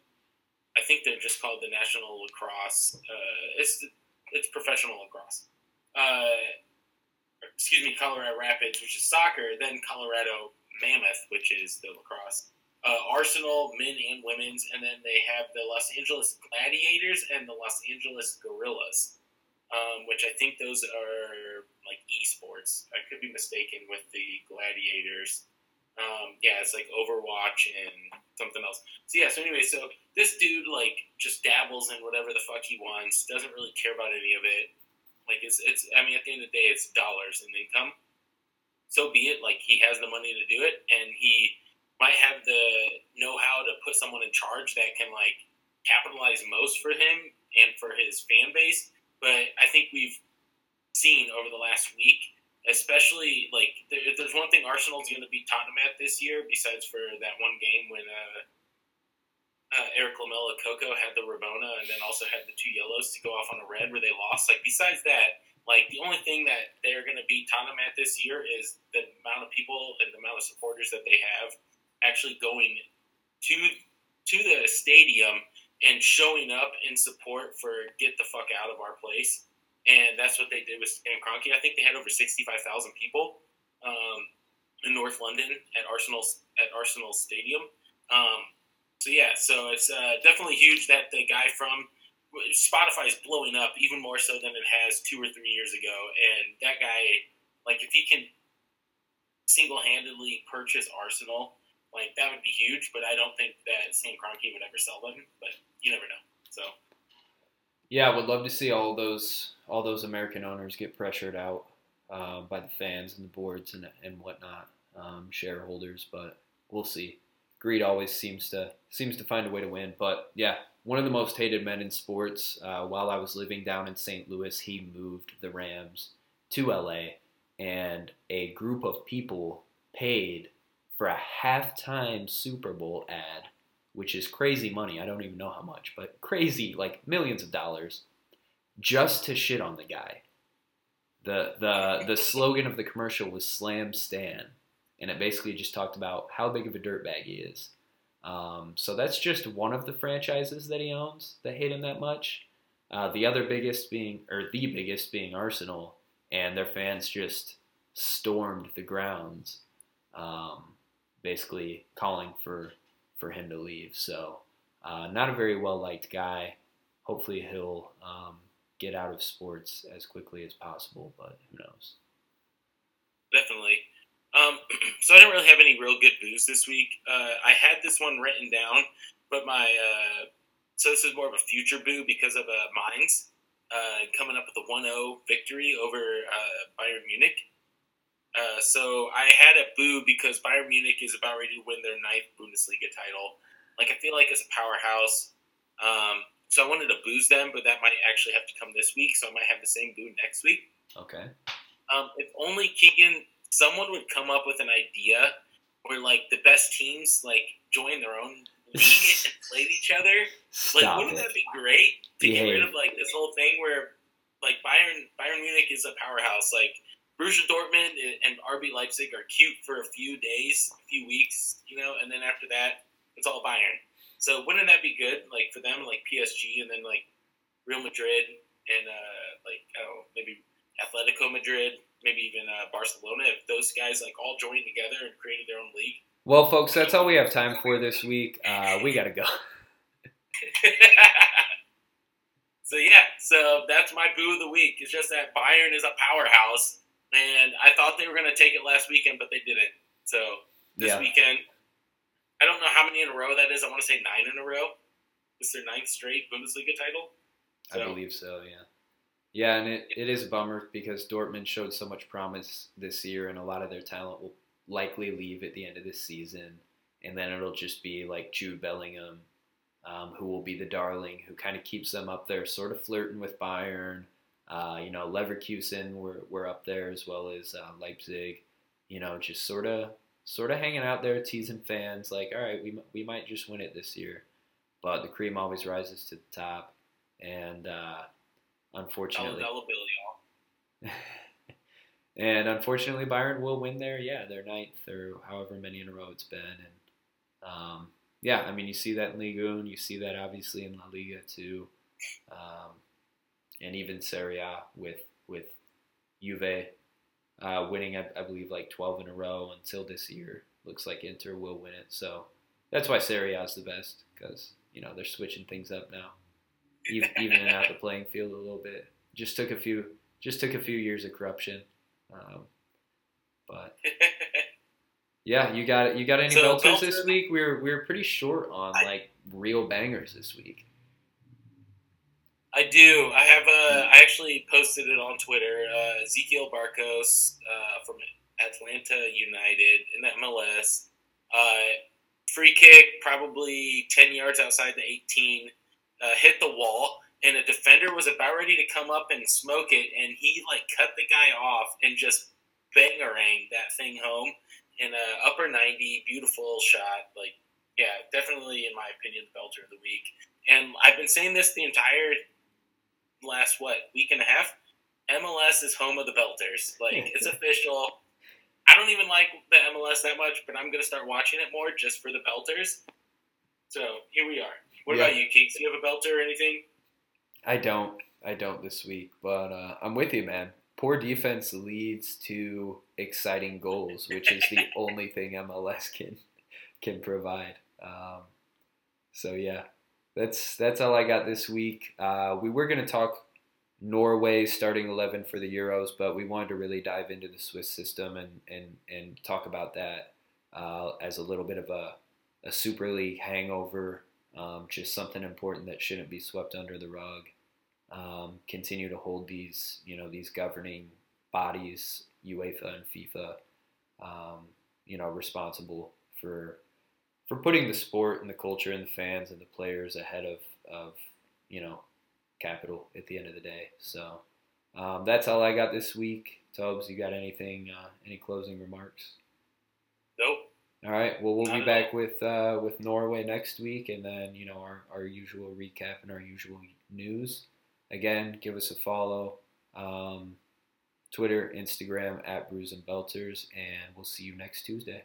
I think they're just called the National Lacrosse. Uh, it's it's professional lacrosse. Uh, excuse me, Colorado Rapids, which is soccer, then Colorado Mammoth, which is the lacrosse. Uh, Arsenal, men and women's, and then they have the Los Angeles Gladiators and the Los Angeles Gorillas, um, which I think those are like esports. I could be mistaken with the Gladiators. Um, yeah, it's like Overwatch and something else. So yeah, so anyway, so this dude like just dabbles in whatever the fuck he wants, doesn't really care about any of it. Like it's it's I mean at the end of the day it's dollars and income. So be it. Like he has the money to do it, and he might have the know how to put someone in charge that can like capitalize most for him and for his fan base. But I think we've seen over the last week, especially like if there's one thing Arsenal's going to beat Tottenham at this year, besides for that one game when uh, uh, Erik Lamela Coco had the Rabona and then also had the two yellows to go off on a red where they lost. Like besides that, like the only thing that they're going to beat Tottenham at this year is the amount of people and the amount of supporters that they have actually going to to the stadium and showing up in support for get the fuck out of our place. And that's what they did with Stan Kroenke. I think they had over sixty five thousand people um, in North London at Arsenal at Arsenal Stadium. Um, so yeah, so it's uh, definitely huge that the guy from Spotify is blowing up even more so than it has two or three years ago, and that guy, like, if he can single-handedly purchase Arsenal, like that would be huge. But I don't think that Stan Kroenke would ever sell them. But you never know. So. Yeah, I would love to see all those all those American owners get pressured out uh, by the fans and the boards and and whatnot, um, shareholders. But we'll see greed always seems to seems to find a way to win. But yeah, one of the most hated men in sports. Uh, while I was living down in St. Louis, he moved the Rams to LA, and a group of people paid for a halftime Super Bowl ad which is crazy money. I don't even know how much, but crazy, like millions of dollars, just to shit on the guy. The the the slogan of the commercial was "Slam Stan," and it basically just talked about how big of a dirtbag he is. Um, so that's just one of the franchises that he owns that hate him that much. Uh, the other biggest being, or the biggest being Arsenal, and their fans just stormed the grounds, um, basically calling for for him to leave. So, uh, not a very well liked guy. Hopefully, he'll um, get out of sports as quickly as possible, but who knows? Definitely. Um, so I don't really have any real good booze this week. Uh, I had this one written down, but my uh, so this is more of a future boo because of uh, Mainz uh, coming up with a 1-0 victory over uh, Bayern Munich. Uh, so I had a boo because Bayern Munich is about ready to win their ninth Bundesliga title. Like I feel like it's a powerhouse. Um, so I wanted to booze them, but that might actually have to come this week. So I might have the same boo next week. Okay. Um, if only Keegan, someone would come up with an idea where like the best teams like join their own league and played each other. Like, Stop wouldn't it. that be great to get rid of like this whole thing where like Bayern Bayern Munich is a powerhouse. Like Borussia Dortmund and RB Leipzig are cute for a few days, a few weeks, you know, and then after that, it's all Bayern. So wouldn't that be good, like for them, like PSG, and then like Real Madrid and uh, like I don't know, maybe Atletico Madrid, maybe even uh, Barcelona, if those guys like all joined together and created their own league. Well, folks, that's all we have time for this week. Uh, we gotta go. so yeah, so that's my boo of the week. It's just that Bayern is a powerhouse, and I thought they were going to take it last weekend, but they didn't. So this Yeah. weekend, I don't know how many in a row that is. I want to say nine in a row. It's their ninth straight Bundesliga title. I believe so. Yeah. Yeah, and it, it is a bummer because Dortmund showed so much promise this year, and a lot of their talent will likely leave at the end of this season, and then it'll just be like Jude Bellingham, um, who will be the darling, who kind of keeps them up there, sort of flirting with Bayern. Uh, you know, Leverkusen were, were up there as well as uh, Leipzig. You know, just sort of sort of hanging out there, teasing fans, like, all right, we we might just win it this year, but the cream always rises to the top, and uh, unfortunately, bill, y'all. and unfortunately, Bayern will win there. Yeah, their ninth or however many in a row it's been, and um, yeah, I mean, you see that in Ligue 1, you see that obviously in La Liga too, um, and even Serie A with with Juve uh, winning, I, I believe, like 12 in a row until this year. Looks like Inter will win it, so that's why Serie A is the best because you know they're switching things up now, even evening out the playing field a little bit. Just took a few, just took a few years of corruption, um, but yeah, you got you got any So, belters this week? We were we were pretty short on I- like real bangers this week. I do. I have a. I actually posted it on Twitter. Uh, Ezequiel Barcos uh, from Atlanta United in the MLS. Uh, free kick, probably ten yards outside the eighteen, uh, hit the wall, and a defender was about ready to come up and smoke it, and he like cut the guy off and just bangerang that thing home in a upper ninety, beautiful shot. Like, yeah, definitely in my opinion, the belter of the week. And I've been saying this the entire last what week and a half. MLS is home of the Belters. Like it's official. I don't even like the MLS that much, but I'm gonna start watching it more just for the Belters. So here we are. What Yeah. about you, Keeks? Do you have a Belter or anything? I don't. I don't this week, but uh, I'm with you, man. Poor defense leads to exciting goals, which is the only thing MLS can can provide. Um, so yeah, that's that's all I got this week. Uh, we were gonna talk Norway starting eleven for the Euros, but we wanted to really dive into the Swiss system and and and talk about that uh, as a little bit of a a Super League hangover. Um, just something important that shouldn't be swept under the rug um, continue to hold these, you know, these governing bodies, UEFA and FIFA, um, you know, responsible for for putting the sport and the culture and the fans and the players ahead of of you know capital at the end of the day. So um, that's all I got this week. Tubbs, you got anything? Uh, any closing remarks? Nope. All right. Well, we'll Not be back with uh, with Norway next week, and then you know our, our usual recap and our usual news. Again, give us a follow. Um, Twitter, Instagram at Brews and Belters, and we'll see you next Tuesday.